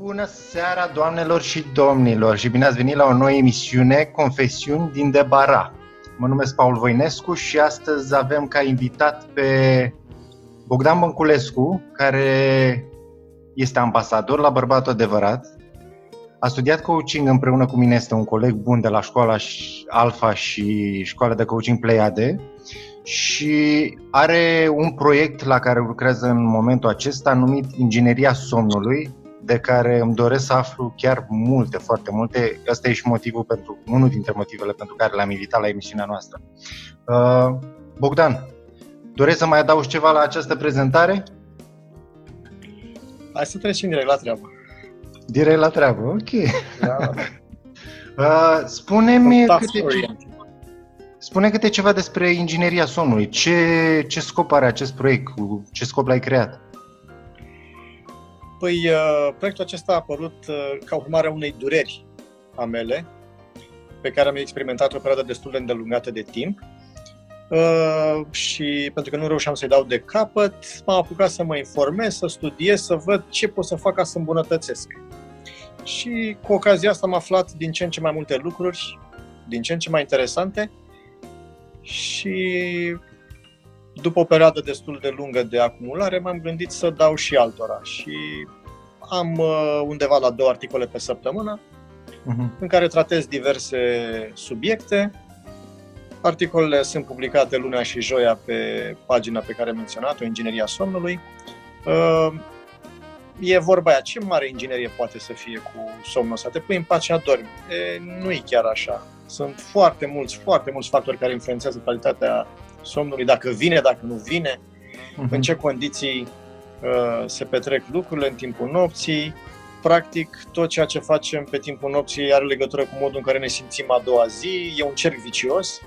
Bună seara, doamnelor și domnilor, și bine ați venit la o nouă emisiune Confesiuni din Debara. Mă numesc Paul Voinescu și astăzi avem ca invitat pe Bogdan Bănculescu, care este ambasador la Bărbatul Adevărat. A studiat coaching împreună cu mine, este un coleg bun de la școala Alfa și școala de coaching Pleiade și are un proiect la care lucrează în momentul acesta numit Ingineria Somnului, de care îmi doresc să aflu chiar multe, foarte multe. Asta e și motivul pentru, unul dintre motivele pentru care l-am invitat la emisiunea noastră. Uh, Bogdan, doresc să mai adaugi ceva la această prezentare? Hai să trecem direct la treabă. Direct la treabă, ok. Da. uh, spune-mi câte, spune câte ceva despre ingineria somnului. Ce, ce scop are acest proiect? Ce scop l-ai creat? Păi, uh, proiectul acesta a apărut uh, ca urmare a unei dureri a mele, pe care am experimentat o perioadă destul de îndelungată de timp. Uh, și pentru că nu reușeam să-i dau de capăt, m-am apucat să mă informez, să studiez, să văd ce pot să fac ca să îmbunătățesc. Și cu ocazia asta am aflat din ce în ce mai multe lucruri, din ce în ce mai interesante și după o perioadă destul de lungă de acumulare, m-am gândit să dau și altora și am uh, undeva la două articole pe săptămână uh-huh. în care tratez diverse subiecte. Articolele sunt publicate lunea și joia pe pagina pe care am menționat-o, Ingineria Somnului. Uh, e vorba aia, ce mare inginerie poate să fie cu somnul ăsta? Te pui în pace, adormi. E, nu e chiar așa. Sunt foarte mulți, foarte mulți factori care influențează calitatea somnului, dacă vine, dacă nu vine, uh-huh. în ce condiții uh, se petrec lucrurile în timpul nopții. Practic, tot ceea ce facem pe timpul nopții are legătură cu modul în care ne simțim a doua zi. E un cerc vicios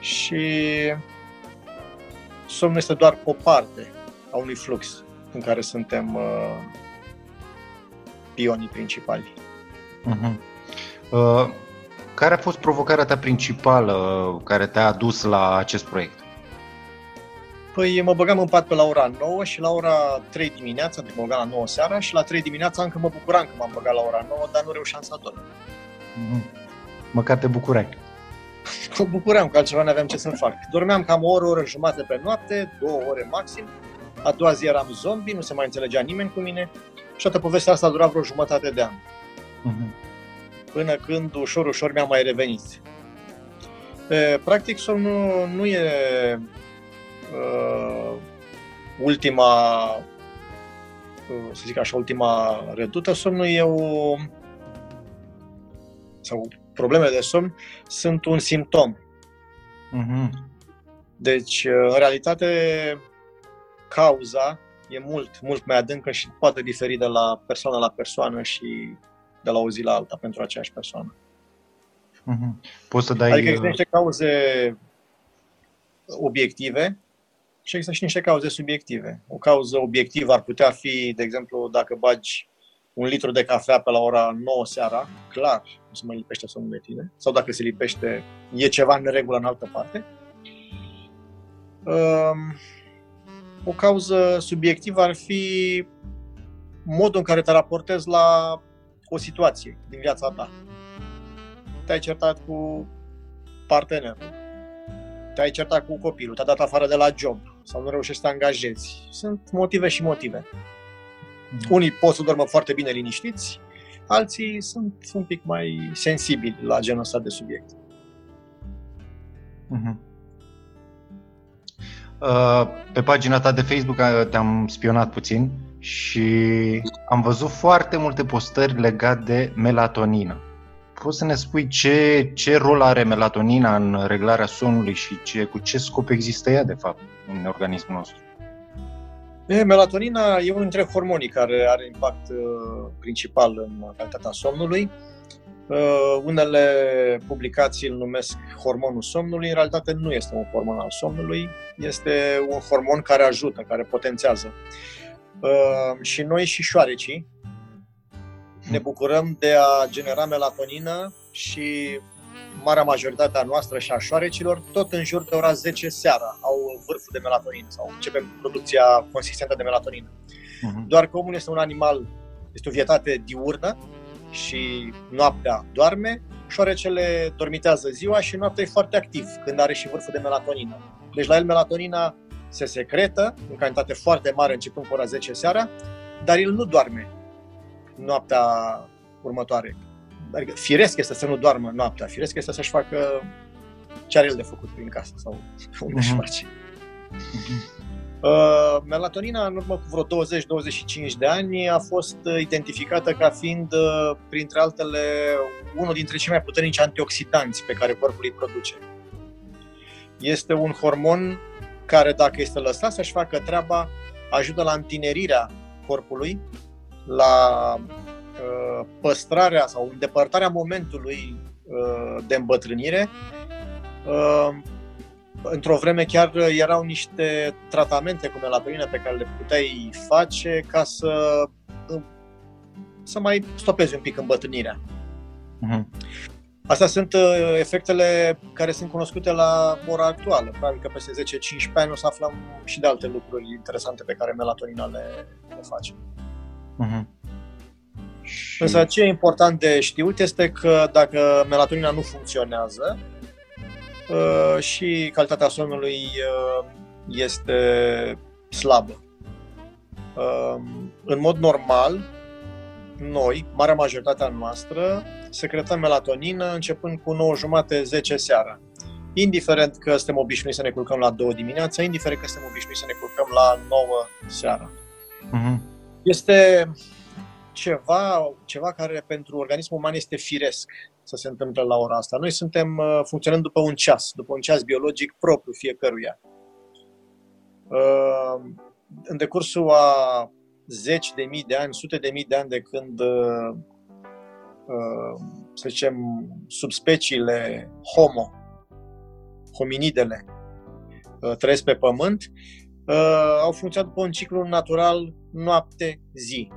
și somnul este doar o parte a unui flux în care suntem uh, pionii principali. Uh-huh. Uh, care a fost provocarea ta principală care te-a adus la acest proiect? Păi mă băgam în pat pe la ora 9 și la ora 3 dimineața, deci mă băgam la 9 seara și la 3 dimineața încă mă bucuram că m-am băgat la ora 9, dar nu reușeam să adorm. Mm-hmm. Măcar te bucurai. Mă bucuram că altceva nu aveam ce să fac. Dormeam cam o oră, o oră jumate pe noapte, două ore maxim. A doua zi eram zombie, nu se mai înțelegea nimeni cu mine și toată povestea asta a durat vreo jumătate de an. Mm-hmm până când ușor, ușor mi-am mai revenit. Practic, somnul nu e uh, ultima, uh, să zic așa, ultima redută. Somnul e o... sau problemele de somn sunt un simptom. Uh-huh. Deci, în realitate, cauza e mult, mult mai adâncă și poate diferi de la persoană la persoană și de la o zi la alta pentru aceeași persoană. Mm-hmm. Poți să dai... Adică există niște cauze obiective și există și niște cauze subiective. O cauză obiectivă ar putea fi, de exemplu, dacă bagi un litru de cafea pe la ora 9 seara, clar, nu se mai lipește somnul de tine, sau dacă se lipește, e ceva în regulă în altă parte. Um, o cauză subiectivă ar fi modul în care te raportezi la o situație din viața ta. Te-ai certat cu partenerul, te-ai certat cu copilul, te-a dat afară de la job sau nu reușești să te angajezi. Sunt motive și motive. Mm. Unii pot să dormă foarte bine liniștiți, alții sunt un pic mai sensibili la genul ăsta de subiect. Uh-huh. Uh, pe pagina ta de Facebook uh, te-am spionat puțin și am văzut foarte multe postări legate de melatonină. Poți să ne spui ce, ce rol are melatonina în reglarea somnului și ce, cu ce scop există ea, de fapt, în organismul nostru? E, melatonina e unul dintre hormonii care are impact uh, principal în calitatea somnului. Uh, unele publicații îl numesc hormonul somnului, în realitate nu este un hormon al somnului, este un hormon care ajută, care potențează. Uh, și noi și șoarecii ne bucurăm de a genera melatonină și marea majoritate a noastră și a șoarecilor, tot în jur de ora 10 seara, au vârful de melatonină sau începem producția consistentă de melatonină. Uh-huh. Doar că omul este un animal este o vietate diurnă și noaptea doarme, șoarecele dormitează ziua și noaptea e foarte activ, când are și vârful de melatonină. Deci la el melatonina se secretă în cantitate foarte mare începând cu ora 10 seara, dar el nu doarme noaptea următoare. Adică firesc este să nu doarmă noaptea, firesc este să-și facă ce are el de făcut prin casă sau unde uh-huh. își mhm. face. Uh-huh. Uh, melatonina, în urmă cu vreo 20-25 de ani, a fost identificată ca fiind, uh, printre altele, unul dintre cei mai puternici antioxidanți pe care corpul îi produce. Este un hormon care, dacă este lăsat să-și facă treaba, ajută la întinerirea corpului, la uh, păstrarea sau îndepărtarea momentului uh, de îmbătrânire. Uh, într-o vreme chiar erau niște tratamente cu melatonină pe care le puteai face ca să, să mai stopezi un pic îmbătrânirea. Uh-huh. Astea sunt uh, efectele care sunt cunoscute la ora actuală. Probabil că peste 10-15 ani o să aflăm și de alte lucruri interesante pe care melatonina le, le face. Uh-huh. Și... Însă ce e important de știut este că dacă melatonina nu funcționează uh, și calitatea somnului uh, este slabă. În mod normal, noi, marea majoritatea noastră, secretăm melatonină începând cu 9 jumate 10 seara. Indiferent că suntem obișnuiți să ne culcăm la 2 dimineața, indiferent că suntem obișnuiți să ne culcăm la 9 seara. Uh-huh. Este ceva, ceva care pentru organismul uman este firesc să se întâmple la ora asta. Noi suntem uh, funcționând după un ceas, după un ceas biologic propriu fiecăruia. Uh, în decursul a zeci de mii de ani, sute de mii de ani de când, uh, uh, să zicem, subspeciile Homo, hominidele, uh, trăiesc pe Pământ, au funcționat după un ciclu natural noapte-zi.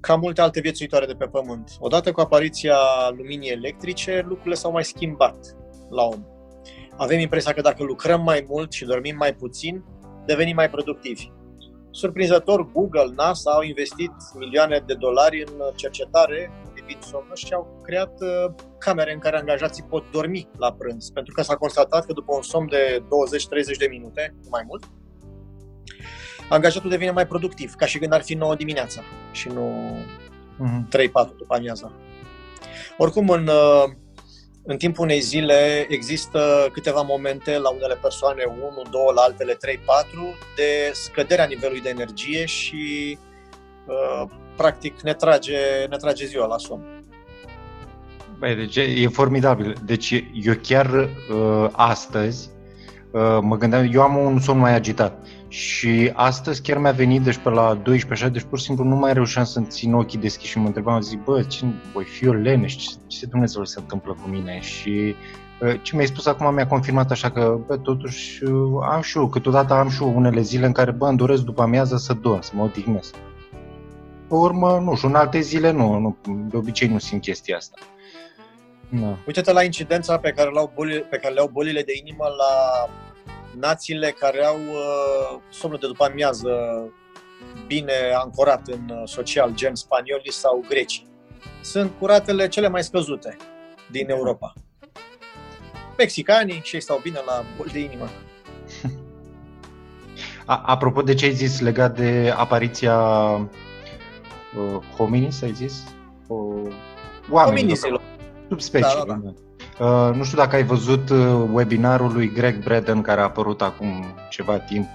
Ca multe alte viețuitoare de pe Pământ. Odată cu apariția luminii electrice, lucrurile s-au mai schimbat la om. Avem impresia că dacă lucrăm mai mult și dormim mai puțin, devenim mai productivi. Surprinzător, Google, NASA au investit milioane de dolari în cercetare privind somnul și au creat uh, camere în care angajații pot dormi la prânz, pentru că s-a constatat că după un somn de 20-30 de minute, mai mult, angajatul devine mai productiv, ca și când ar fi 9 dimineața și nu uh-huh. Mhm. 3-4 după amiaza. Oricum, în uh, în timpul unei zile există câteva momente la unele persoane, 1, 2, la altele 3, 4, de scăderea nivelului de energie și uh, practic ne trage, ne trage ziua la somn. Băi, deci e formidabil. Deci eu chiar uh, astăzi uh, mă gândeam, eu am un somn mai agitat și astăzi chiar mi-a venit, deci pe la 12 așa, deci pur și simplu nu mai reușeam să țin ochii deschiși și mă întrebam, zic, bă, ce, voi fi o leneș, ce, ce Dumnezeu se întâmplă cu mine? Și uh, ce mi-ai spus acum mi-a confirmat așa că, bă, totuși uh, am și eu, câteodată am și eu unele zile în care, bă, îmi doresc după amiază să dorm, să mă odihnesc. Pe urmă, nu știu, în alte zile nu, nu de obicei nu simt chestia asta. Da. Uite-te la incidența pe care, le-au boli, pe care le-au bolile de inimă la națiile care au uh, somnul de după amiază bine ancorat în uh, social, gen spaniolii sau grecii. Sunt curatele cele mai scăzute din Europa. Mexicanii și ei stau bine la boli de inimă. A, apropo de ce ai zis legat de apariția uh, hominis, ai zis? Uh, oamenilor. Subspecii. Da, da, da. Uh, nu știu dacă ai văzut uh, webinarul lui Greg Braden care a apărut acum ceva timp.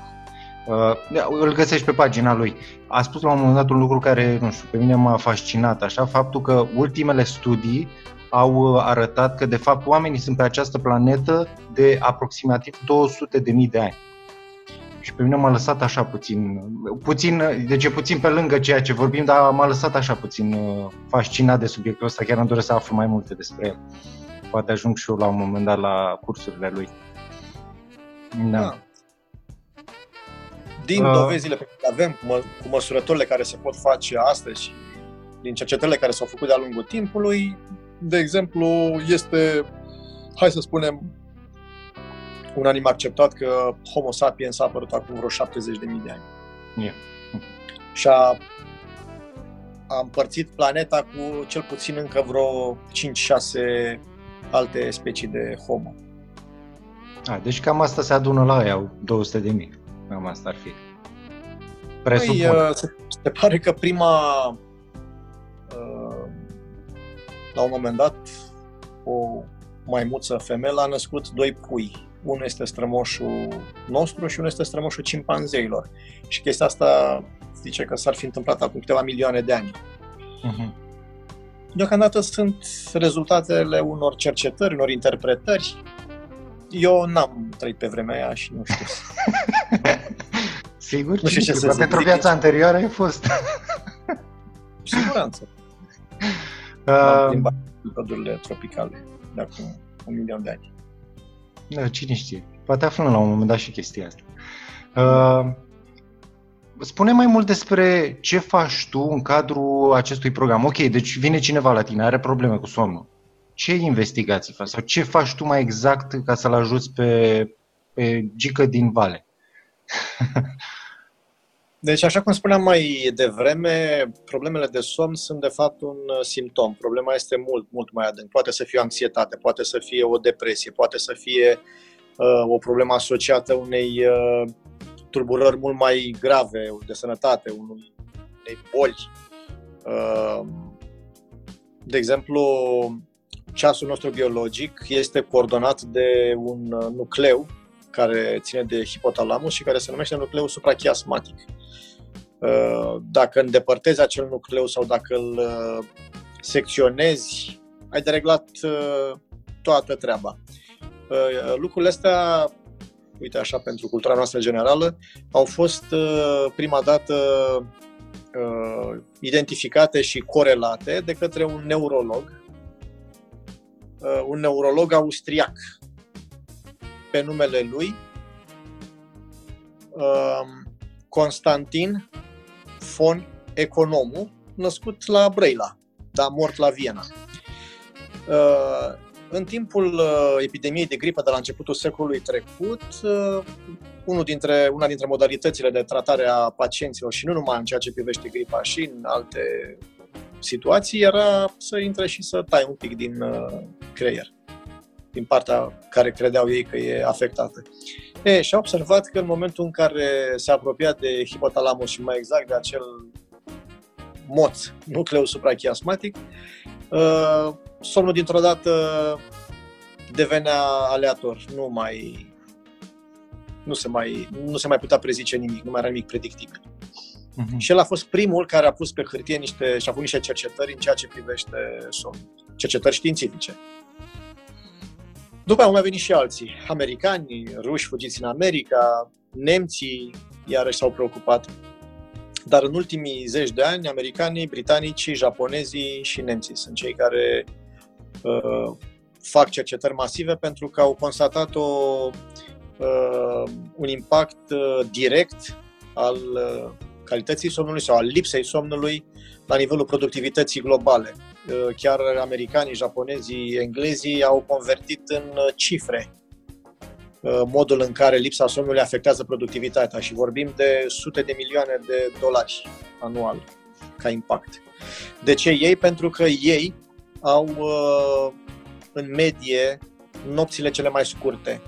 Uh, îl găsești pe pagina lui. A spus la un moment dat un lucru care, nu știu, pe mine m-a fascinat, așa, faptul că ultimele studii au arătat că, de fapt, oamenii sunt pe această planetă de aproximativ 200.000 de ani. Și pe mine m-a lăsat așa puțin, puțin, deci e puțin pe lângă ceea ce vorbim, dar m-a lăsat așa puțin fascinat de subiectul ăsta, chiar îmi doresc să aflu mai multe despre el poate ajung și eu la un moment dat la cursurile lui. Da. da. Din uh. dovezile pe care le avem, cu, mă, cu măsurătorile care se pot face astăzi și din cercetările care s-au făcut de-a lungul timpului, de exemplu, este, hai să spunem, unanim acceptat că Homo sapiens a apărut acum vreo 70.000 de ani. Yeah. și a, a împărțit planeta cu cel puțin încă vreo 5-6 alte specii de homo. A, deci cam asta se adună la aia, 200 de mii. Cam asta ar fi. Presupun. Păi, uh, se, se pare că prima, uh, la un moment dat, o maimuță femelă a născut doi pui. Unul este strămoșul nostru și unul este strămoșul cimpanzeilor. Și chestia asta zice că s-ar fi întâmplat acum câteva milioane de ani. Uh-huh. Deocamdată sunt rezultatele unor cercetări, unor interpretări. Eu n-am trăit pe vremea aia și nu știu. Sigur? Nu știu ce să Pentru viața anterioară ai fost. Cu siguranță. Uh, din pădurile tropicale de acum un milion de ani. Da, cine știe. Poate aflăm la un moment dat și chestia asta. Uh, spune mai mult despre ce faci tu în cadrul acestui program. Ok, deci vine cineva la tine, are probleme cu somnul. Ce investigații faci sau ce faci tu mai exact ca să-l ajuți pe, pe Gică din Vale? Deci, așa cum spuneam mai devreme, problemele de somn sunt de fapt un uh, simptom. Problema este mult, mult mai adânc. Poate să fie o anxietate, poate să fie o depresie, poate să fie uh, o problemă asociată unei uh, tulburări mult mai grave de sănătate, unei boli. Uh, de exemplu, ceasul nostru biologic este coordonat de un uh, nucleu care ține de hipotalamus și care se numește nucleul suprachiasmatic. Uh, dacă îndepărtezi acel nucleu sau dacă îl uh, secționezi, ai de reglat uh, toată treaba. Lucrurile astea, uite așa, pentru cultura noastră generală, au fost prima dată identificate și corelate de către un neurolog, un neurolog austriac, pe numele lui, Constantin von Economu, născut la Brăila, dar mort la Viena. Uh, în timpul uh, epidemiei de gripă de la începutul secolului trecut, uh, unul dintre, una dintre modalitățile de tratare a pacienților, și nu numai în ceea ce privește gripa, și în alte situații, era să intre și să tai un pic din creier, din partea care credeau ei că e afectată. E, și a observat că în momentul în care se apropia de hipotalamus și mai exact de acel moț, nucleu suprachiasmatic, uh, somnul dintr-o dată devenea aleator, nu mai nu se mai, nu se mai putea prezice nimic, nu mai era nimic predictibil. Uh-huh. Și el a fost primul care a pus pe hârtie niște, și a făcut niște cercetări în ceea ce privește somnul. Cercetări științifice. După au mai venit și alții, americani, ruși fugiți în America, nemții iarăși s-au preocupat. Dar în ultimii zeci de ani, americanii, britanicii, japonezii și nemții sunt cei care uh, fac cercetări masive pentru că au constatat o, uh, un impact uh, direct al uh, calității somnului sau al lipsei somnului la nivelul productivității globale. Uh, chiar americanii, japonezii, englezii au convertit în uh, cifre uh, modul în care lipsa somnului afectează productivitatea și vorbim de sute de milioane de dolari anual ca impact. De ce ei? Pentru că ei au în medie nopțile cele mai scurte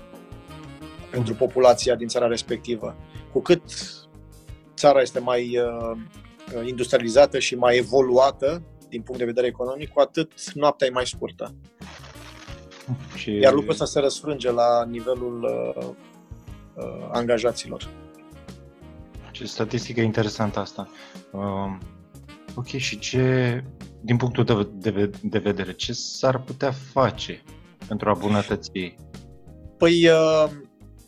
pentru populația din țara respectivă. Cu cât țara este mai industrializată și mai evoluată, din punct de vedere economic, cu atât noaptea e mai scurtă. Și... Iar lucrul ăsta se răsfrânge la nivelul uh, uh, angajaților. Ce statistică interesantă asta. Uh, ok, și ce, din punctul de, de, de vedere, ce s-ar putea face pentru a bunătăți? Păi, uh,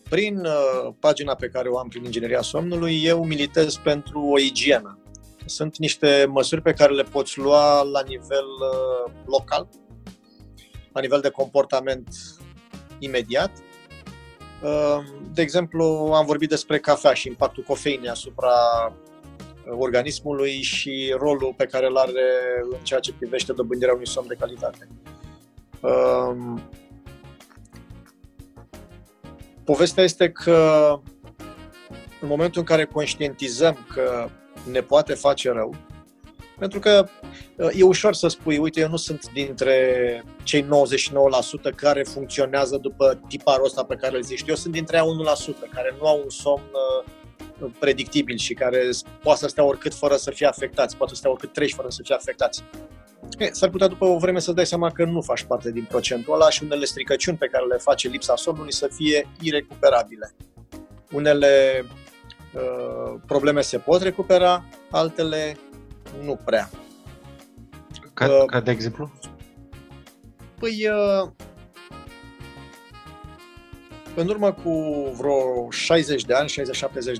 prin uh, pagina pe care o am prin ingineria somnului, eu militez pentru o igienă sunt niște măsuri pe care le poți lua la nivel uh, local, la nivel de comportament imediat. Uh, de exemplu, am vorbit despre cafea și impactul cofeinei asupra uh, organismului și rolul pe care îl are în ceea ce privește dobândirea unui somn de calitate. Uh, povestea este că în momentul în care conștientizăm că ne poate face rău, pentru că e ușor să spui, uite, eu nu sunt dintre cei 99% care funcționează după tiparul ăsta pe care îl zici. Eu sunt dintre 1% care nu au un somn uh, predictibil și care poate să stea oricât fără să fie afectați, poate să stea oricât treci fără să fie afectați. E, s-ar putea după o vreme să dai seama că nu faci parte din procentul ăla și unele stricăciuni pe care le face lipsa somnului să fie irecuperabile. Unele uh, probleme se pot recupera, altele nu prea. Ca, uh, ca de exemplu? Păi, uh, în urmă cu vreo 60 de ani, 60-70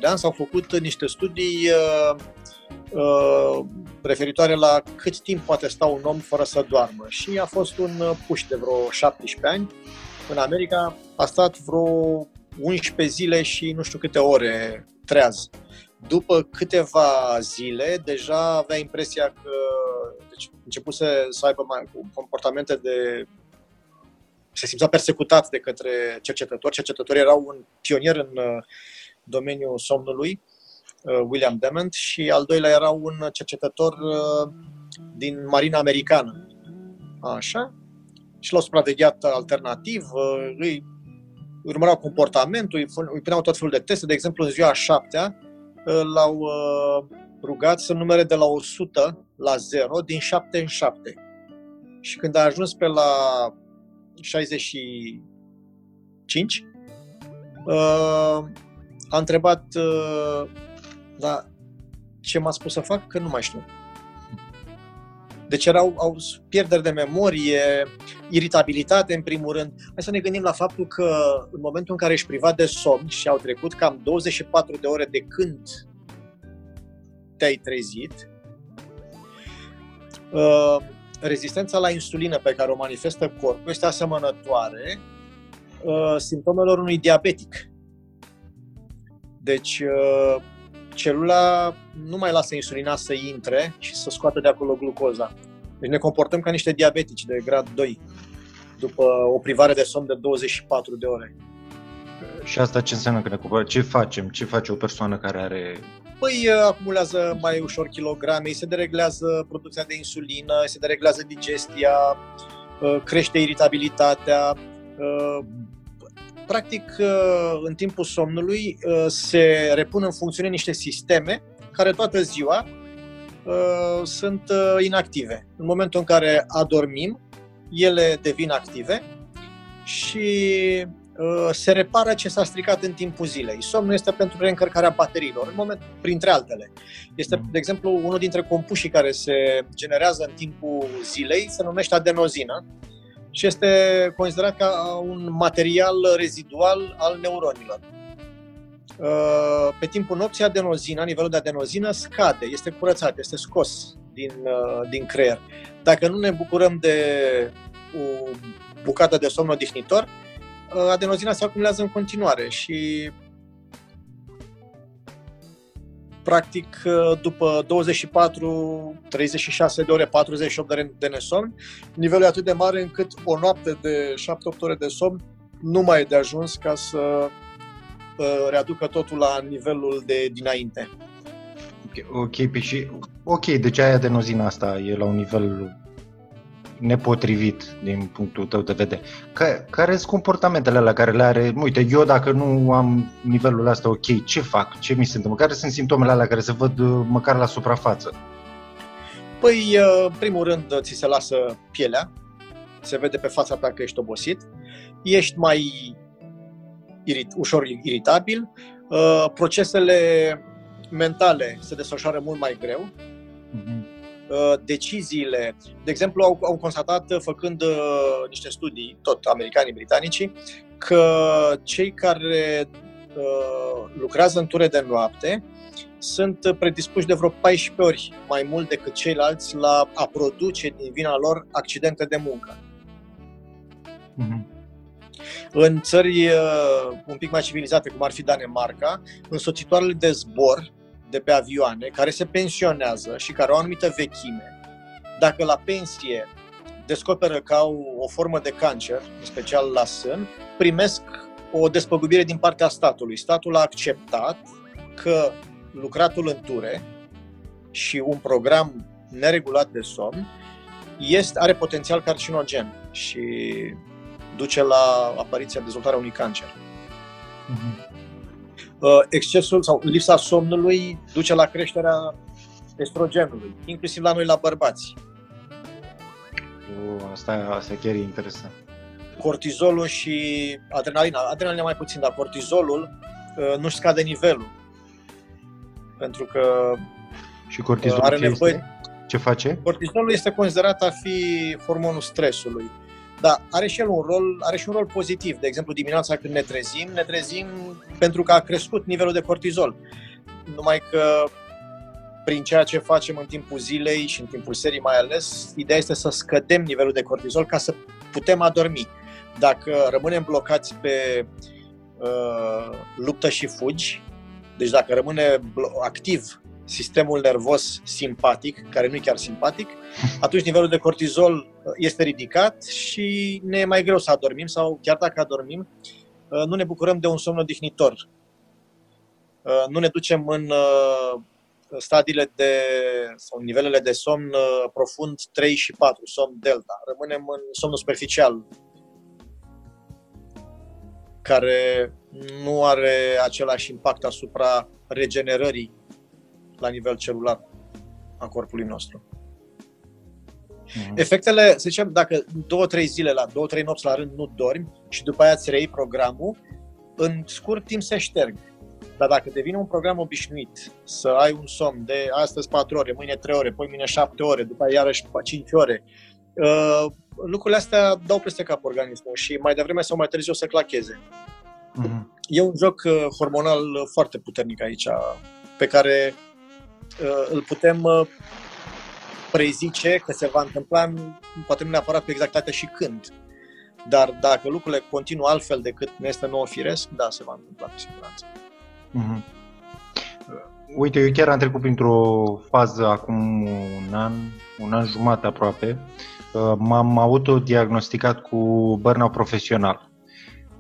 de ani, s-au făcut niște studii uh, uh, referitoare la cât timp poate sta un om fără să doarmă. Și a fost un puș de vreo 17 ani. În America a stat vreo 11 zile și nu știu câte ore treaz. După câteva zile, deja avea impresia că deci, începuse să aibă mai, comportamente de se simțea persecutat de către cercetători. Cercetătorii erau un pionier în uh, domeniul somnului, uh, William Dement, și al doilea era un cercetător uh, din Marina Americană. Așa. Și l-au supravegheat alternativ, îi urmăreau comportamentul, îi puneau tot felul de teste. De exemplu, în ziua a șaptea, l-au rugat să numere de la 100 la 0 din 7 în 7. Și când a ajuns pe la 65, uh, a întrebat uh, da, ce m-a spus să fac, că nu mai știu. Deci erau au pierderi de memorie, iritabilitate în primul rând. Hai să ne gândim la faptul că în momentul în care ești privat de somn și au trecut cam 24 de ore de când te-ai trezit, uh, rezistența la insulină pe care o manifestă corpul este asemănătoare uh, simptomelor unui diabetic. Deci, uh, celula nu mai lasă insulina să intre și să scoată de acolo glucoza. Deci ne comportăm ca niște diabetici de grad 2 după o privare de somn de 24 de ore. Și asta ce înseamnă că ne Ce facem? Ce face o persoană care are Păi acumulează mai ușor kilograme, se dereglează producția de insulină, se dereglează digestia, ă, crește iritabilitatea. Ă, practic, ă, în timpul somnului se repun în funcțiune niște sisteme care toată ziua sunt inactive. În momentul în care adormim, ele devin active și Uh, se repară ce s-a stricat în timpul zilei. Somnul este pentru reîncărcarea bateriilor, în moment, printre altele. Este, de exemplu, unul dintre compușii care se generează în timpul zilei, se numește adenozină și este considerat ca un material rezidual al neuronilor. Uh, pe timpul nopții, adenozina, nivelul de adenozină scade, este curățat, este scos din, uh, din creier. Dacă nu ne bucurăm de o bucată de somn odihnitor, Uh, adenozina se acumulează în continuare și practic uh, după 24, 36 de ore, 48 de ore de nesomn, nivelul e atât de mare încât o noapte de 7-8 ore de somn nu mai e de ajuns ca să uh, readucă totul la nivelul de dinainte. Ok, ok, păi și, ok, deci aia adenozina asta e la un nivel nepotrivit din punctul tău de vedere. Care sunt comportamentele la care le are? Uite, eu dacă nu am nivelul ăsta ok, ce fac? Ce mi se întâmplă? Care sunt simptomele alea care se văd uh, măcar la suprafață? Păi, uh, în primul rând, ți se lasă pielea, se vede pe fața ta că ești obosit, ești mai irit, ușor iritabil, uh, procesele mentale se desfășoară mult mai greu, mm-hmm Uh, deciziile. De exemplu, au, au constatat, uh, făcând uh, niște studii, tot americanii, britanici, că cei care uh, lucrează în ture de noapte sunt predispuși de vreo 14 ori mai mult decât ceilalți la a produce din vina lor accidente de muncă. Mm-hmm. În țări uh, un pic mai civilizate, cum ar fi Danemarca, însoțitoarele de zbor de pe avioane care se pensionează și care au o anumită vechime, dacă la pensie descoperă că au o formă de cancer, în special la sân, primesc o despăgubire din partea statului. Statul a acceptat că lucratul în ture și un program neregulat de somn este, are potențial carcinogen și duce la apariția, dezvoltarea unui cancer. Uh-huh. Excesul sau lipsa somnului duce la creșterea estrogenului, inclusiv la noi la bărbați. Uh, asta, asta chiar e interesant. Cortizolul și adrenalina. Adrenalina mai puțin, dar cortizolul uh, nu-și scade nivelul. Pentru că și cortizolul are nevoie... Este? Ce face? Cortizolul este considerat a fi hormonul stresului. Dar are și el un rol, are și un rol pozitiv. De exemplu, dimineața când ne trezim, ne trezim pentru că a crescut nivelul de cortizol. Numai că prin ceea ce facem în timpul zilei și în timpul serii mai ales, ideea este să scădem nivelul de cortizol ca să putem adormi. Dacă rămânem blocați pe uh, luptă și fugi, deci dacă rămâne activ sistemul nervos simpatic, care nu e chiar simpatic, atunci nivelul de cortizol uh, este ridicat și ne e mai greu să adormim sau chiar dacă adormim, uh, nu ne bucurăm de un somn odihnitor. Uh, nu ne ducem în stadiile de sau nivelele de somn profund 3 și 4, somn delta. Rămânem în somnul superficial, care nu are același impact asupra regenerării la nivel celular a corpului nostru. Mm-hmm. Efectele, să zicem, dacă două, trei zile la două, trei nopți la rând nu dormi și după aia îți reiei programul, în scurt timp se șterg. Dar dacă devine un program obișnuit, să ai un somn de astăzi 4 ore, mâine 3 ore, poi mâine 7 ore, după aia iarăși 5 ore, uh, lucrurile astea dau peste cap organismul și mai devreme sau mai târziu o să clacheze. Mm-hmm. E un joc uh, hormonal foarte puternic aici, pe care uh, îl putem uh, prezice că se va întâmpla, poate nu neapărat cu exactitate și când. Dar dacă lucrurile continuă altfel decât ne este nouă firesc, da, se va întâmpla cu siguranță. Mm-hmm. Uite, eu chiar am trecut printr-o fază acum un an, un an jumate aproape. M-am autodiagnosticat cu burnout profesional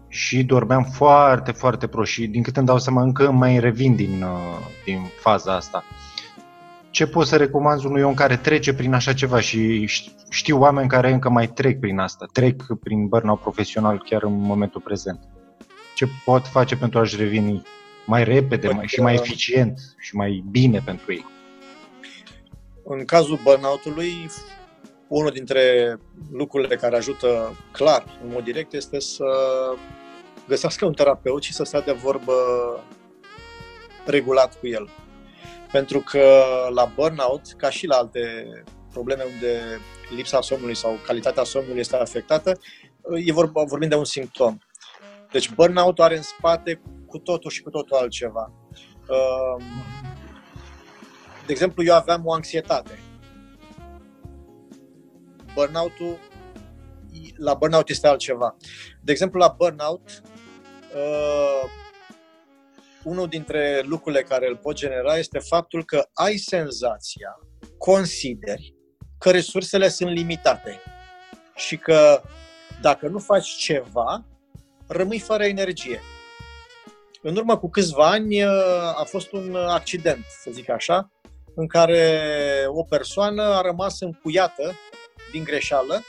și dormeam foarte, foarte prost și din câte îmi dau seama încă mai revin din, uh, din faza asta. Ce poți să recomanzi unui om care trece prin așa ceva și știu oameni care încă mai trec prin asta, trec prin burnout profesional chiar în momentul prezent? Ce pot face pentru a-și reveni mai repede mai, și mai eficient și mai bine pentru ei? În cazul burnout-ului, unul dintre lucrurile care ajută clar, în mod direct, este să găsească un terapeut și să stea de vorbă regulat cu el. Pentru că la burnout, ca și la alte probleme unde lipsa somnului sau calitatea somnului este afectată, e vorba, vorbim de un simptom. Deci burnout are în spate cu totul și cu totul altceva. Um, de exemplu, eu aveam o anxietate. Burnout-ul la burnout este altceva. De exemplu, la burnout uh, unul dintre lucrurile care îl pot genera este faptul că ai senzația, consideri că resursele sunt limitate și că dacă nu faci ceva, rămâi fără energie. În urmă cu câțiva ani uh, a fost un accident, să zic așa, în care o persoană a rămas încuiată din greșeală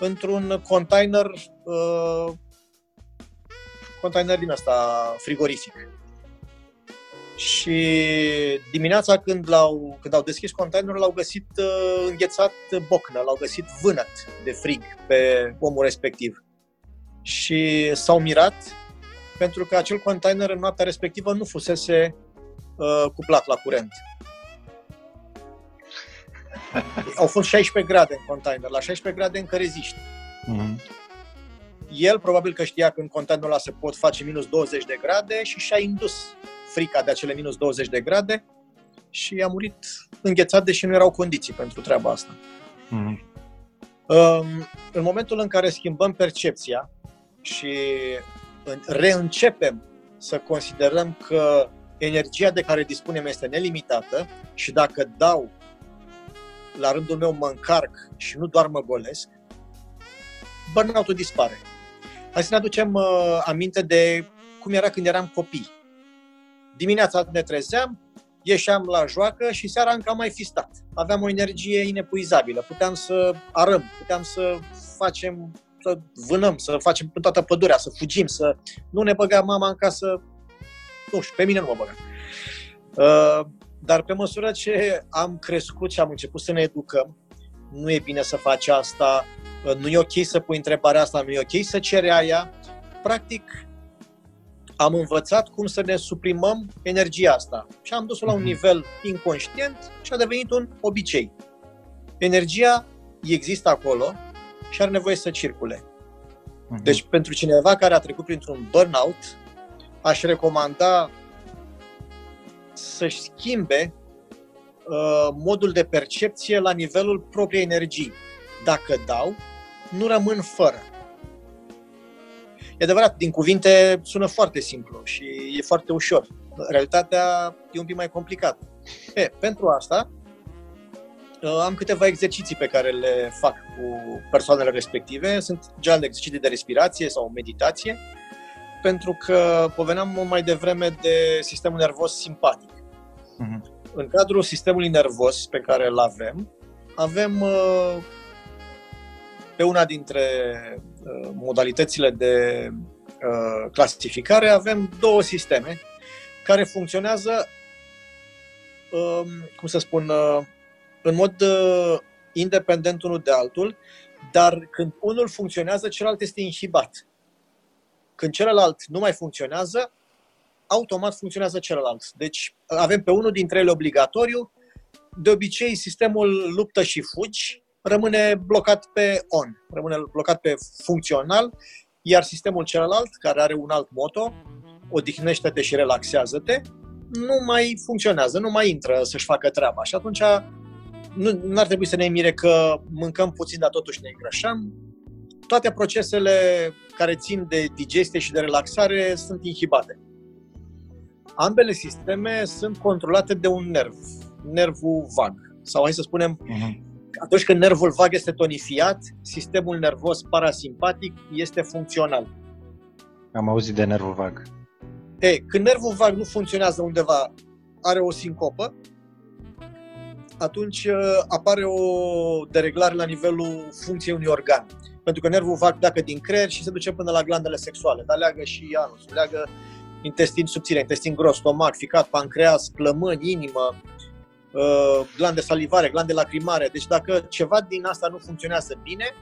într-un container uh, container din asta frigorific. Și dimineața când, l-au, când au deschis containerul, l-au găsit uh, înghețat bocnă, l-au găsit vânăt de frig pe omul respectiv. Și s-au mirat pentru că acel container în noaptea respectivă nu fusese uh, cuplat la curent. Au fost 16 grade în container, la 16 grade încă reziști. Mm-hmm. El probabil că știa că în containerul ăla se pot face minus 20 de grade și și-a indus frica de acele minus 20 de grade și a murit înghețat, deși nu erau condiții pentru treaba asta. Mm-hmm. În momentul în care schimbăm percepția și reîncepem să considerăm că energia de care dispunem este nelimitată și dacă dau, la rândul meu mă încarc și nu doar mă golesc, burnout-ul dispare. Hai să ne aducem uh, aminte de cum era când eram copii. Dimineața ne trezeam, ieșeam la joacă și seara încă am mai fi stat. Aveam o energie inepuizabilă. Puteam să arăm, puteam să facem, să vânăm, să facem în toată pădurea, să fugim, să nu ne băga mama în casă. Nu știu, pe mine nu mă băga. Uh, dar pe măsură ce am crescut și am început să ne educăm, nu e bine să faci asta, uh, nu e ok să pui întrebarea asta, nu e ok să cere aia. Practic, am învățat cum să ne suprimăm energia asta și am dus-o la un mhm. nivel inconștient și a devenit un obicei. Energia există acolo și are nevoie să circule. Mhm. Deci, pentru cineva care a trecut printr-un burnout, aș recomanda să-și schimbe uh, modul de percepție la nivelul propriei energii. Dacă dau, nu rămân fără. E adevărat, din cuvinte sună foarte simplu și e foarte ușor. Realitatea e un pic mai complicată. E, pentru asta uh, am câteva exerciții pe care le fac cu persoanele respective. Sunt genul de exerciții de respirație sau meditație, pentru că poveneam mai devreme de sistemul nervos simpatic. Uh-huh. În cadrul sistemului nervos pe care îl avem, avem uh, pe una dintre uh, modalitățile de uh, clasificare avem două sisteme care funcționează, um, cum să spun, în mod independent unul de altul, dar când unul funcționează, celălalt este inhibat. Când celălalt nu mai funcționează, automat funcționează celălalt. Deci avem pe unul dintre ele obligatoriu, de obicei sistemul luptă și fugi rămâne blocat pe on, rămâne blocat pe funcțional, iar sistemul celălalt, care are un alt moto, odihnește-te și relaxează-te, nu mai funcționează, nu mai intră să-și facă treaba. Și atunci nu ar trebui să ne mire că mâncăm puțin, dar totuși ne îngrășăm. Toate procesele care țin de digestie și de relaxare sunt inhibate. Ambele sisteme sunt controlate de un nerv, nervul vag. Sau hai să spunem, uh-huh. Atunci când nervul vag este tonifiat, sistemul nervos parasimpatic este funcțional. Am auzit de nervul vag. Ei, când nervul vag nu funcționează undeva, are o sincopă, atunci uh, apare o dereglare la nivelul funcției unui organ. Pentru că nervul vag pleacă din creier și se duce până la glandele sexuale, dar leagă și anus, leagă intestin subțire, intestin gros, stomac, ficat, pancreas, plămâni, inimă, uh, glande salivare, glande lacrimare. Deci dacă ceva din asta nu funcționează bine,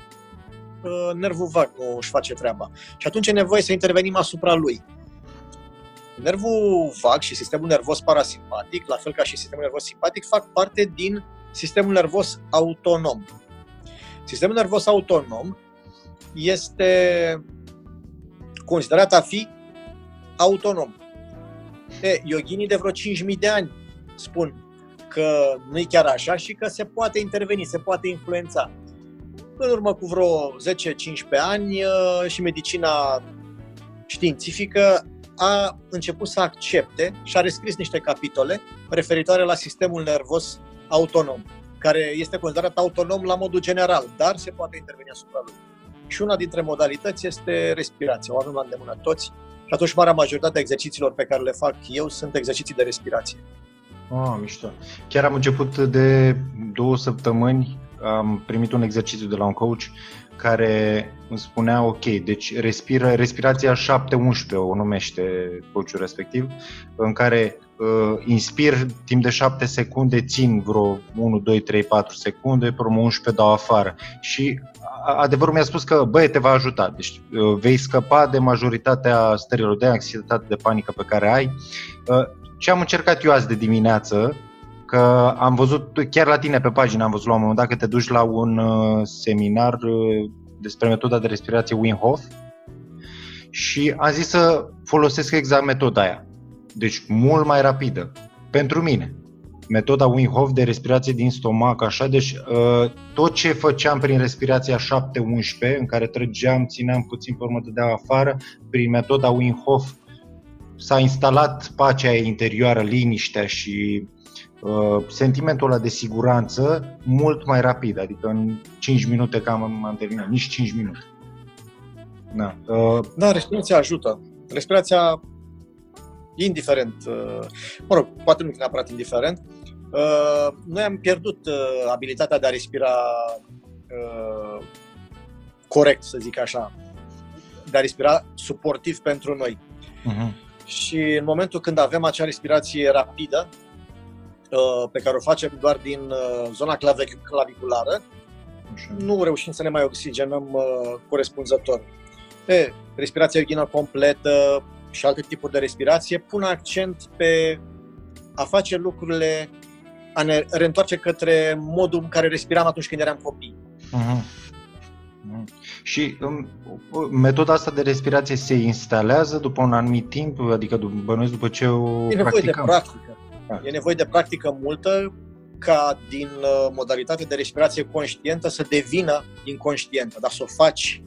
uh, nervul vag nu își face treaba. Și atunci e nevoie să intervenim asupra lui. Nervul vag și sistemul nervos parasimpatic, la fel ca și sistemul nervos simpatic, fac parte din sistemul nervos autonom. Sistemul nervos autonom este considerat a fi autonom. E, yoghinii de vreo 5.000 de ani spun că nu e chiar așa și că se poate interveni, se poate influența. În urmă cu vreo 10-15 ani uh, și medicina științifică a început să accepte și a rescris niște capitole referitoare la sistemul nervos autonom, care este considerat autonom la modul general, dar se poate interveni asupra lui. Și una dintre modalități este respirația. O avem la îndemână toți și atunci marea majoritate a exercițiilor pe care le fac eu sunt exerciții de respirație. Ah, mișto. Chiar am început de două săptămâni, am primit un exercițiu de la un coach care îmi spunea, ok, deci respiră, respirația 7-11 o numește coachul respectiv, în care uh, inspir timp de 7 secunde, țin vreo 1, 2, 3, 4 secunde, pe urmă 11 dau afară. Și adevărul mi-a spus că, băie, te va ajuta. Deci uh, vei scăpa de majoritatea stărilor de anxietate, de panică pe care ai. Uh, ce am încercat eu azi de dimineață, că am văzut chiar la tine pe pagină, am văzut la un moment dat că te duci la un uh, seminar despre metoda de respirație Wim Hof și am zis să folosesc exact metoda aia. Deci mult mai rapidă. Pentru mine metoda Wim Hof de respirație din stomac, așa, deci uh, tot ce făceam prin respirația 7-11, în care trăgeam, țineam puțin pe urmă, de afară, prin metoda Wim Hof s-a instalat pacea interioară, liniștea și uh, sentimentul ăla de siguranță mult mai rapid, adică în 5 minute cam am terminat, nici 5 minute. Da, uh, da respirația ajută. Respirația indiferent, uh, mă rog, poate nu neapărat indiferent, uh, noi am pierdut uh, abilitatea de a respira corect, să zic așa, de a respira suportiv pentru noi. Uh-huh. Și în momentul când avem acea respirație rapidă, pe care o facem doar din zona claviculară, nu reușim să ne mai oxigenăm corespunzător. E, respirația ughină completă, și alte tipuri de respirație pun accent pe a face lucrurile, a ne reîntoarce către modul în care respiram atunci când eram copii. Uh-huh. Uh-huh. Și um, metoda asta de respirație se instalează după un anumit timp, adică bănuiesc după ce o E nevoie practicăm. de practică. Da. E nevoie de practică multă ca din uh, modalitate de respirație conștientă să devină inconștientă, dar să o faci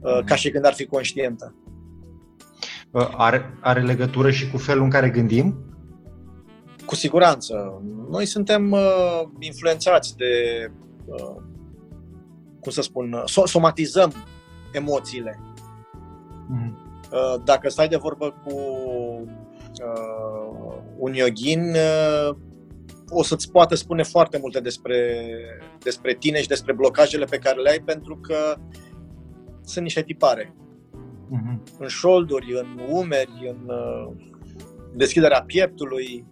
uh, ca și când ar fi conștientă. Are, are legătură și cu felul în care gândim? Cu siguranță. Noi suntem uh, influențați de, uh, cum să spun, so- somatizăm emoțiile. Mm-hmm. Uh, dacă stai de vorbă cu uh, un yogin, uh, o să-ți poată spune foarte multe despre, despre tine și despre blocajele pe care le ai, pentru că sunt niște tipare uh-huh. în șolduri, în umeri, în uh, deschiderea pieptului.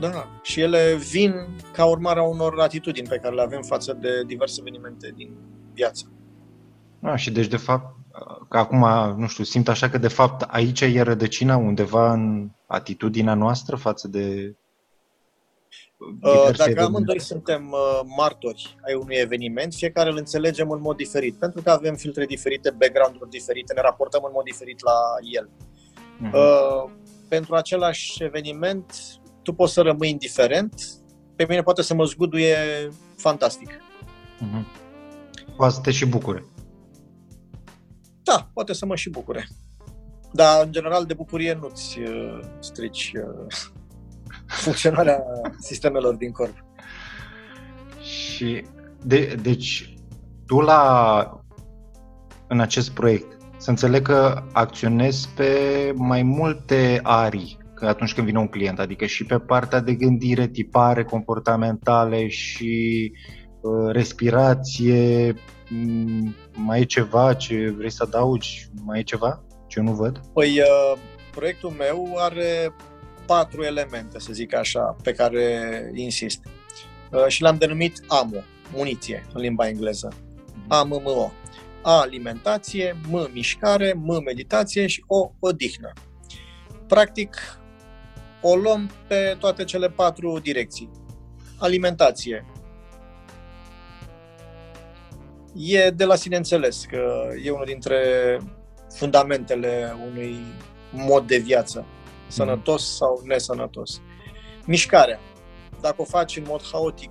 Da, și ele vin ca urmare a unor atitudini pe care le avem față de diverse evenimente din viață. Da, și deci de fapt, că acum, nu știu, simt așa că de fapt aici e rădăcina undeva în atitudinea noastră față de Uh, dacă amândoi suntem uh, martori ai unui eveniment, fiecare îl înțelegem în mod diferit, pentru că avem filtre diferite, background-uri diferite, ne raportăm în mod diferit la el. Uh-huh. Pentru același eveniment, tu poți să rămâi indiferent, pe mine poate să mă zguduie fantastic. Uh-huh. Poate să te și bucure. Da, poate să mă și bucure. Dar, în general, de bucurie nu-ți uh, strici uh, funcționarea sistemelor din corp. Și, de, deci, tu la, în acest proiect, să înțeleg că acționezi pe mai multe arii că atunci când vine un client, adică și pe partea de gândire, tipare comportamentale și uh, respirație, mm, mai e ceva ce vrei să adaugi? Mai e ceva ce eu nu văd? Păi, uh, proiectul meu are patru elemente, să zic așa, pe care insist. Uh, și l-am denumit AMO, muniție, în limba engleză. AMMO. A, alimentație, M, mișcare, M, meditație și O, odihnă. Practic, o luăm pe toate cele patru direcții. Alimentație. E de la sine înțeles că e unul dintre fundamentele unui mod de viață sănătos sau nesănătos. Mișcarea. Dacă o faci în mod haotic,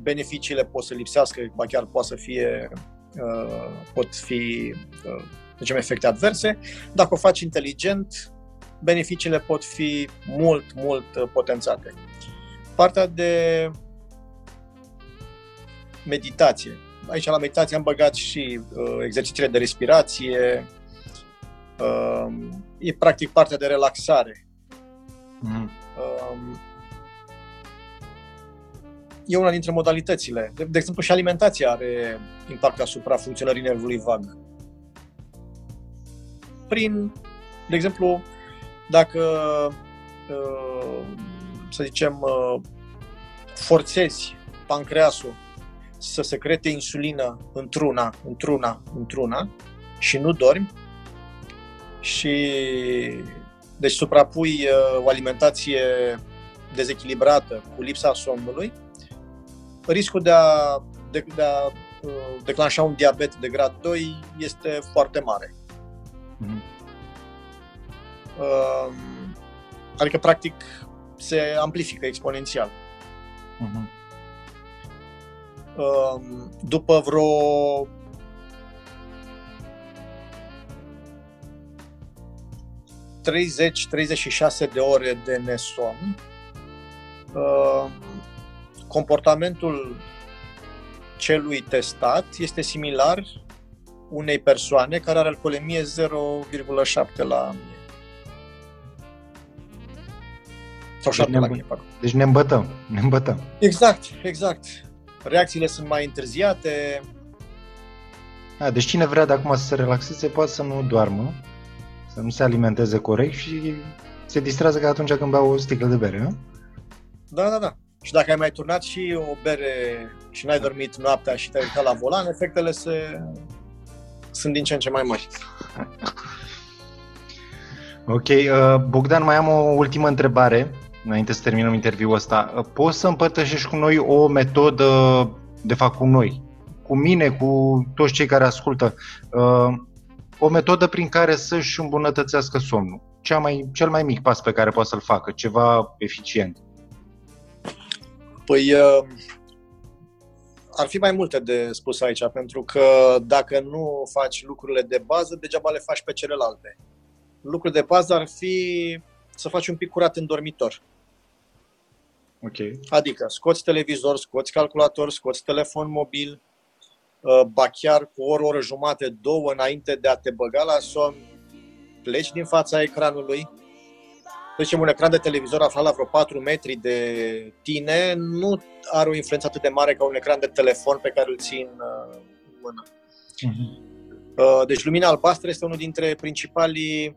beneficiile pot să lipsească, ba chiar poate să fie, uh, pot fi, uh, zicem, efecte adverse. Dacă o faci inteligent, beneficiile pot fi mult, mult uh, potențate. Partea de meditație. Aici la meditație am băgat și uh, exercițiile de respirație, uh, e practic partea de relaxare. Mm. Um, e una dintre modalitățile. De, de exemplu, și alimentația are impact asupra funcționării nervului vag. Prin, de exemplu, dacă, uh, să zicem, uh, forțezi pancreasul să secrete insulină într-una, într-una, într-una și nu dormi, și deci suprapui uh, o alimentație dezechilibrată cu lipsa somnului, riscul de a, de, de a uh, declanșa un diabet de grad 2 este foarte mare. Mm-hmm. Uh, adică, practic, se amplifică exponențial. Mm-hmm. Uh, după vreo 30-36 de ore de nesom, uh, comportamentul celui testat este similar unei persoane care are alcoolemie 0,7 la mie. Sau 7 la mie, pardon. Deci ne îmbătăm, ne îmbătăm. Exact, exact. Reacțiile sunt mai întârziate. A, deci cine vrea de acum să se relaxeze poate să nu doarmă, să nu se alimenteze corect și se distrează ca atunci când beau o sticlă de bere, nu? Da, da, da. Și dacă ai mai turnat și o bere și n-ai dormit noaptea și te-ai uitat la volan, efectele se... sunt din ce în ce mai mari. Ok, uh, Bogdan, mai am o ultimă întrebare înainte să terminăm interviul ăsta. Uh, poți să împărtășești cu noi o metodă, de fapt cu noi, cu mine, cu toți cei care ascultă, uh, o metodă prin care să-și îmbunătățească somnul? Cea mai, cel mai mic pas pe care poate să-l facă, ceva eficient. Păi ar fi mai multe de spus aici, pentru că dacă nu faci lucrurile de bază, degeaba le faci pe celelalte. Lucrul de bază ar fi să faci un pic curat în dormitor. Ok. Adică scoți televizor, scoți calculator, scoți telefon mobil, ba chiar cu o oră, oră jumate, două înainte de a te băga la somn, pleci din fața ecranului, să zicem, un ecran de televizor aflat la vreo 4 metri de tine nu are o influență atât de mare ca un ecran de telefon pe care îl țin uh, în mână. Uh-huh. Deci lumina albastră este unul dintre principalii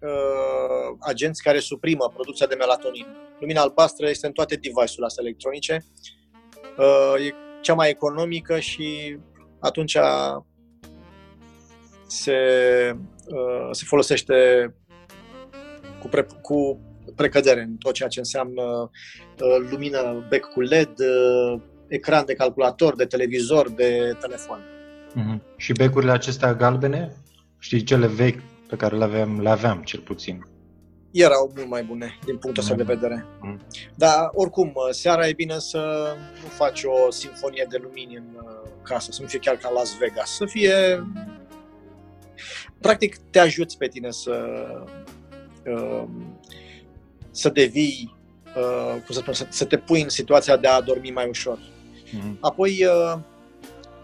uh, agenți care suprimă producția de melatonin. Lumina albastră este în toate device-urile astea electronice. Uh, e cea mai economică și atunci se, uh, se folosește cu, pre, cu precădere în tot ceea ce înseamnă uh, lumină bec cu LED, uh, ecran de calculator, de televizor, de telefon. Mm-hmm. Și becurile acestea galbene, știi, cele vechi pe care le aveam, le aveam cel puțin. Erau mult mai bune din punctul ăsta mm-hmm. de vedere. Mm-hmm. Dar oricum, uh, seara e bine să nu faci o sinfonie de lumini în uh, casă, să nu fie chiar ca Las Vegas, să fie practic te ajuți pe tine să Um, să devii, uh, cum să spun, să, să te pui în situația de a dormi mai ușor. Mm-hmm. Apoi, uh,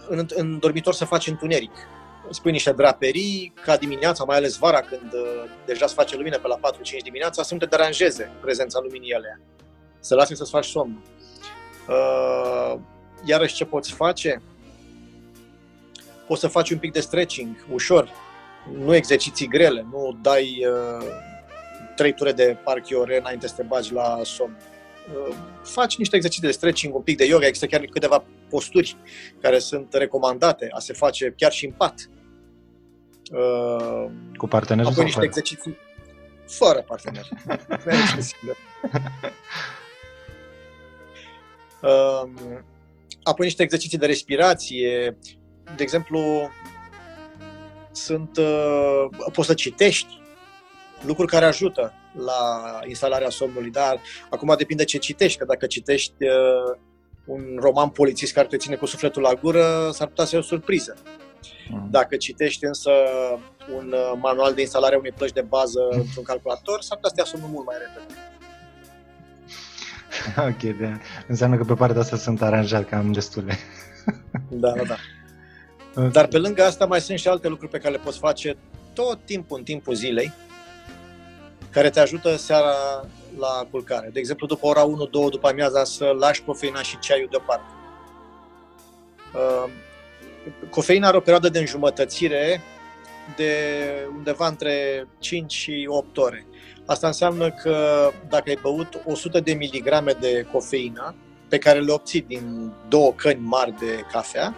în, în dormitor să faci întuneric. Spui niște draperii, ca dimineața, mai ales vara, când uh, deja se face lumină pe la 4-5 dimineața, să nu te deranjeze prezența luminii ele. Să lase să-ți faci somn. Iarăși ce poți face? Poți să faci un pic de stretching, ușor. Nu exerciții grele, nu dai trei ture de parchiore înainte să te bagi la somn. Uh, faci niște exerciții de stretching, un pic de yoga, există chiar câteva posturi care sunt recomandate a se face chiar și în pat. Uh, Cu partener Apoi niște fără? exerciții fără partener. Uh, apoi niște exerciții de respirație. De exemplu, sunt, poți să citești lucruri care ajută la instalarea somnului, dar acum depinde ce citești, că dacă citești uh, un roman polițist care te ține cu sufletul la gură, s-ar putea să fie o surpriză. Mm. Dacă citești însă un uh, manual de instalare a unei plăci de bază mm. într-un calculator, s-ar putea să te ia somnul mult mai repede. ok, de, înseamnă că pe partea asta sunt aranjat, că am destule. da, da, da. Okay. Dar pe lângă asta mai sunt și alte lucruri pe care le poți face tot timpul, în timpul zilei, care te ajută seara la culcare. De exemplu, după ora 1-2 după amiaza să lași cofeina și ceaiul deoparte. Uh, cofeina are o perioadă de înjumătățire de undeva între 5 și 8 ore. Asta înseamnă că dacă ai băut 100 de miligrame de cofeină, pe care le obții din două căni mari de cafea,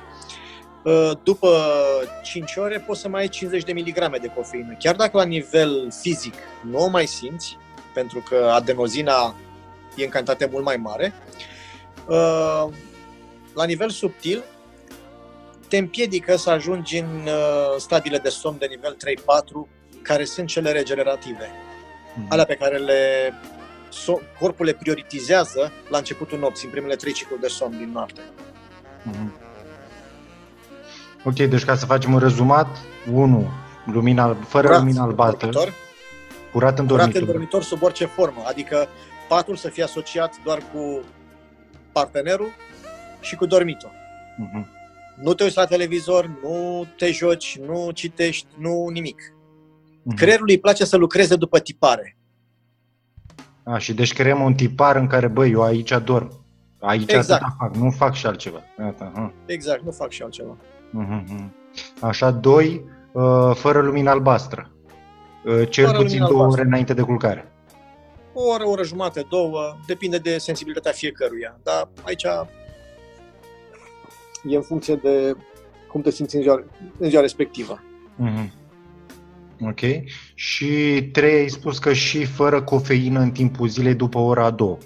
Uh, după 5 ore poți să mai ai 50 de miligrame de cofeină. Chiar dacă la nivel fizic nu o mai simți, pentru că adenozina e în cantitate mult mai mare, uh, la nivel subtil te împiedică să ajungi în uh, stadiile de somn de nivel 3-4, care sunt cele regenerative. Mm-hmm. Alea pe care le corpul le prioritizează la începutul nopții, în primele trei cicluri de somn din noapte. Mm-hmm. Ok, deci ca să facem un rezumat, 1. Lumina, fără curat lumina albastră. Dormitor, curat în dormitor. Curat în dormitor sub orice formă, adică patul să fie asociat doar cu partenerul și cu dormitul. Uh-huh. Nu te uiți la televizor, nu te joci, nu citești, nu nimic. Mhm. Creierul îi place să lucreze după tipare. A, și deci creăm un tipar în care, băi, eu aici dorm. Aici Exact. atâta fac, nu fac și altceva. Iată, aha. Exact, nu fac și altceva. Mhm, mhm. Așa, doi, uh, fără lumină albastră. Uh, Cel Fără puțin lumină două albastră. ore înainte de culcare. O oră, o oră jumate, două, depinde de sensibilitatea fiecăruia. Dar aici e în funcție de cum te simți în ziua, în ziua respectivă. Mhm. Ok. Și trei, ai spus că și fără cofeină în timpul zilei după ora a doua.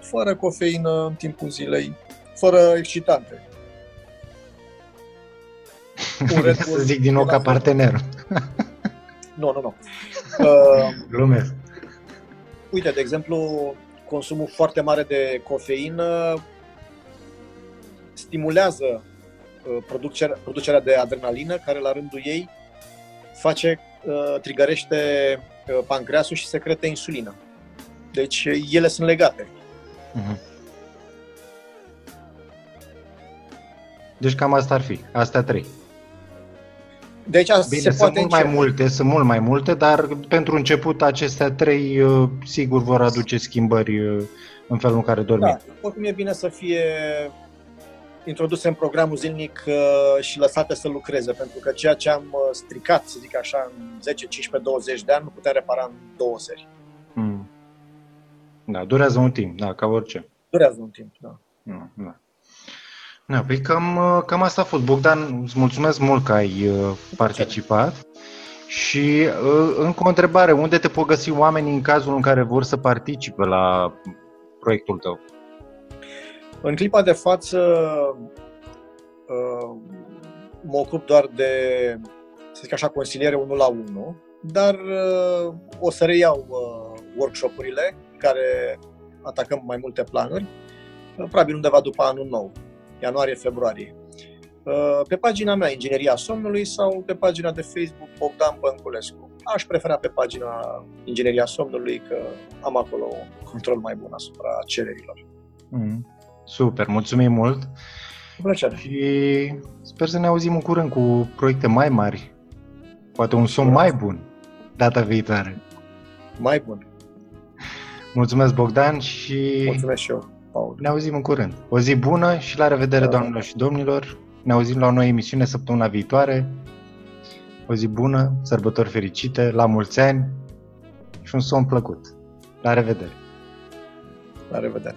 Fără cofeină în timpul zilei, fără excitante. Un Red să Bull zic din nou e la ca fel. partener. Nu, nu, nu. Uh, Glumesc. uite, de exemplu, consumul foarte mare de cofeină stimulează uh, producerea, producerea de adrenalină, care la rândul ei face, uh, trigărește uh, pancreasul și secretă insulină. Deci uh, ele sunt legate. Mhm. Deci cam asta ar fi. Astea trei. De aici Bine, se sunt poate mult mai începe. multe, sunt mult mai multe, dar pentru început acestea trei uh, sigur vor aduce schimbări uh, în felul în care dormim. Da, oricum e bine să fie introduse în programul zilnic uh, și lăsate să lucreze, pentru că ceea ce am uh, stricat, să zic așa, în 10, 15, 20 de ani, nu putem repara în două seri. Mm. Da, durează un timp, da, ca orice. Durează un timp, da. Da, da. Da, păi cam, uh, cam asta a fost. Bogdan, îți mulțumesc mult că ai uh, participat. Și uh, încă o întrebare, unde te pot găsi oamenii în cazul în care vor să participe la proiectul tău? În clipa de față uh, mă ocup doar de, să zic așa, consiliere 1 la 1, dar uh, o să reiau uh, workshopurile care atacăm mai multe planuri, uh, probabil undeva după anul nou, ianuarie-februarie. Uh, Pe pagina mea, Ingineria Somnului, sau pe pagina de Facebook Bogdan Bănculescu. Aș prefera pe pagina Ingineria Somnului, că am acolo un control mai bun asupra cererilor. Mm. Super, mulțumim mult Cu plăcere. și sper să ne auzim în curând cu proiecte mai mari, poate un somn mai bun data viitoare. Mai bun. Mulțumesc Bogdan și Mulțumesc și eu, Paul. ne auzim în curând. O zi bună și la revedere Da. doamnelor și domnilor. Ne auzim la o nouă emisiune săptămâna viitoare. O zi bună, sărbători fericite, la mulți ani și un somn plăcut. La revedere! La revedere.